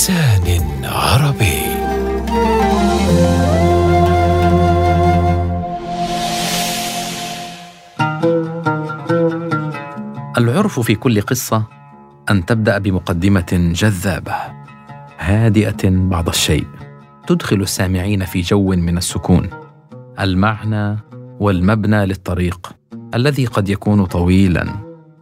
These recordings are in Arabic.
بلسان عربي. العرف في كل قصة أن تبدأ بمقدمة جذابة هادئة بعض الشيء تدخل السامعين في جو من السكون. المعنى والمبنى للطريق الذي قد يكون طويلا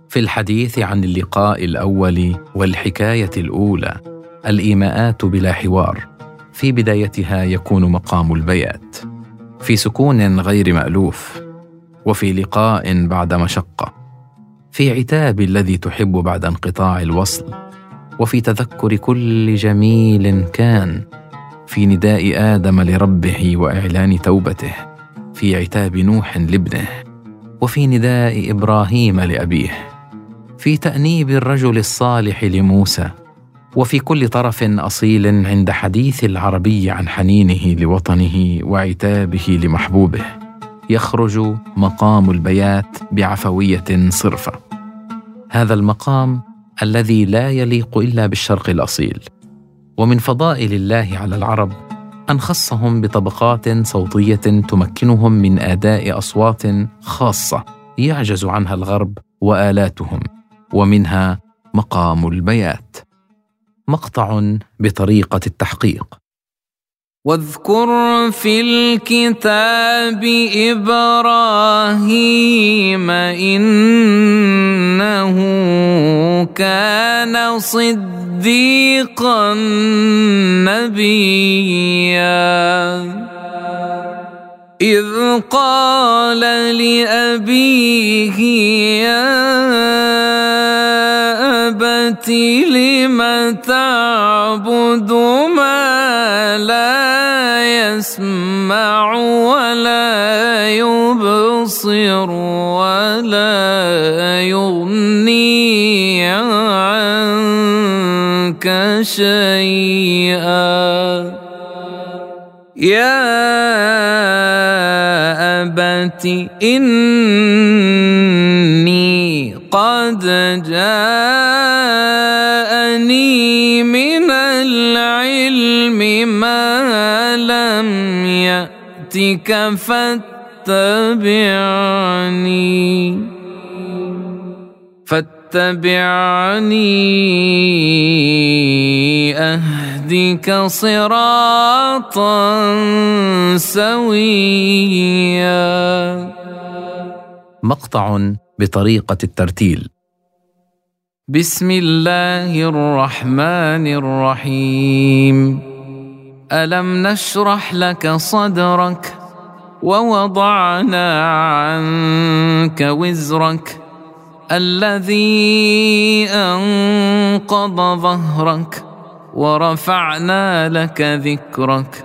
في الحديث عن اللقاء الأول والحكاية الأولى. الإيماءات بلا حوار. في بدايتها يكون مقام البيات. في سكون غير مألوف. وفي لقاء بعد مشقة. في عتاب الذي تحب بعد انقطاع الوصل. وفي تذكر كل جميل كان. في نداء آدم لربه وإعلان توبته. في عتاب نوح لابنه. وفي نداء إبراهيم لأبيه. في تأنيب الرجل الصالح لموسى. وفي كل طرف أصيل عند حديث العربي عن حنينه لوطنه وعتابه لمحبوبه. يخرج مقام البيات بعفوية صرفة. هذا المقام الذي لا يليق إلا بالشرق الأصيل. ومن فضائل الله على العرب أن خصهم بطبقات صوتية تمكنهم من أداء أصوات خاصة يعجز عنها الغرب وآلاتهم ومنها مقام البيات. مقطع بطريقة التحقيق. واذكر في الكتاب إبراهيم إنه كان صديقا نبيا. إذ قال لأبيه يا لم تعبد ما لا يسمع ولا يبصر ولا يغني عنك شيئا. يا أبت قد جاءني من العلم ما لم يأتك فاتبعني. فاتبعني أهدك صراطا سويا. مقطع بطريقة الترتيل. بسم الله الرحمن الرحيم. ألم نشرح لك صدرك ووضعنا عنك وزرك الذي أنقض ظهرك ورفعنا لك ذكرك.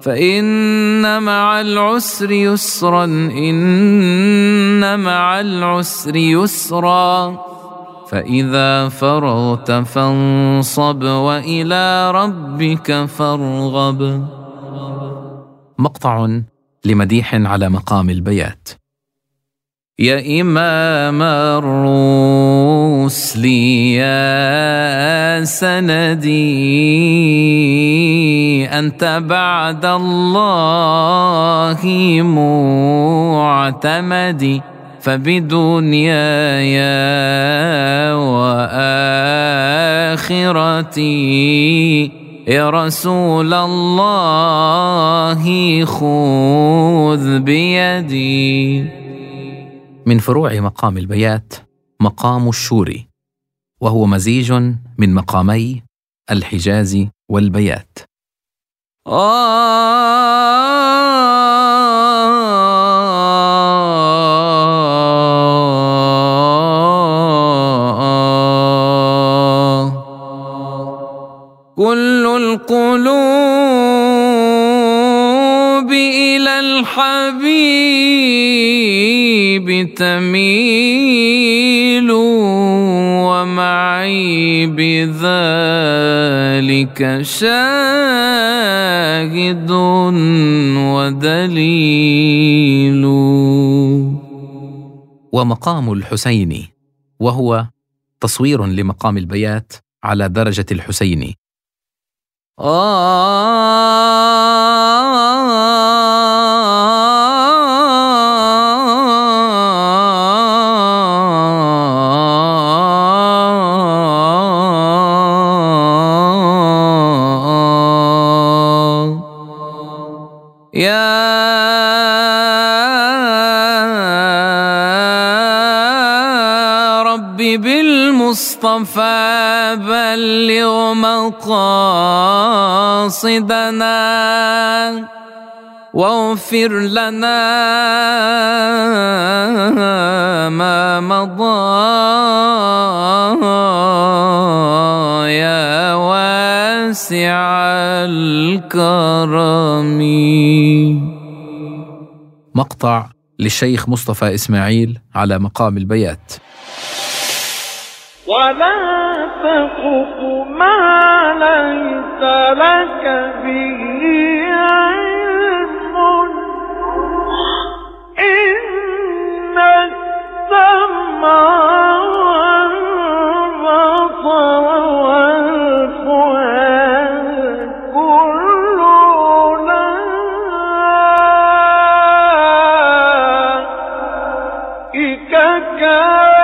فإن مع العسر يسرا إن مع العسر يسرا. فإذا فرغت فانصب وإلى ربك فارغب. مقطع لمديح على مقام البيات. يا إمام الرسل يا سندي أنت بعد الله معتمدي. فبدنياي وآخرتي يا رسول الله خذ بيدي. من فروع مقام البيات مقام الشوري وهو مزيج من مقامي الحجاز والبيات. كل القلوب إلى الحبيب تميل ومعي بذلك شاهد ودليل. ومقام الحسيني وهو تصوير لمقام البيات على درجة الحسيني آه. يا المصطفى بلغ مقاصدنا. واغفر لنا ما مضى يا واسع الكرم. مقطع للشيخ مصطفى إسماعيل على مقام البيات. ولا تقف ما ليس لك به علم. إن السمع كان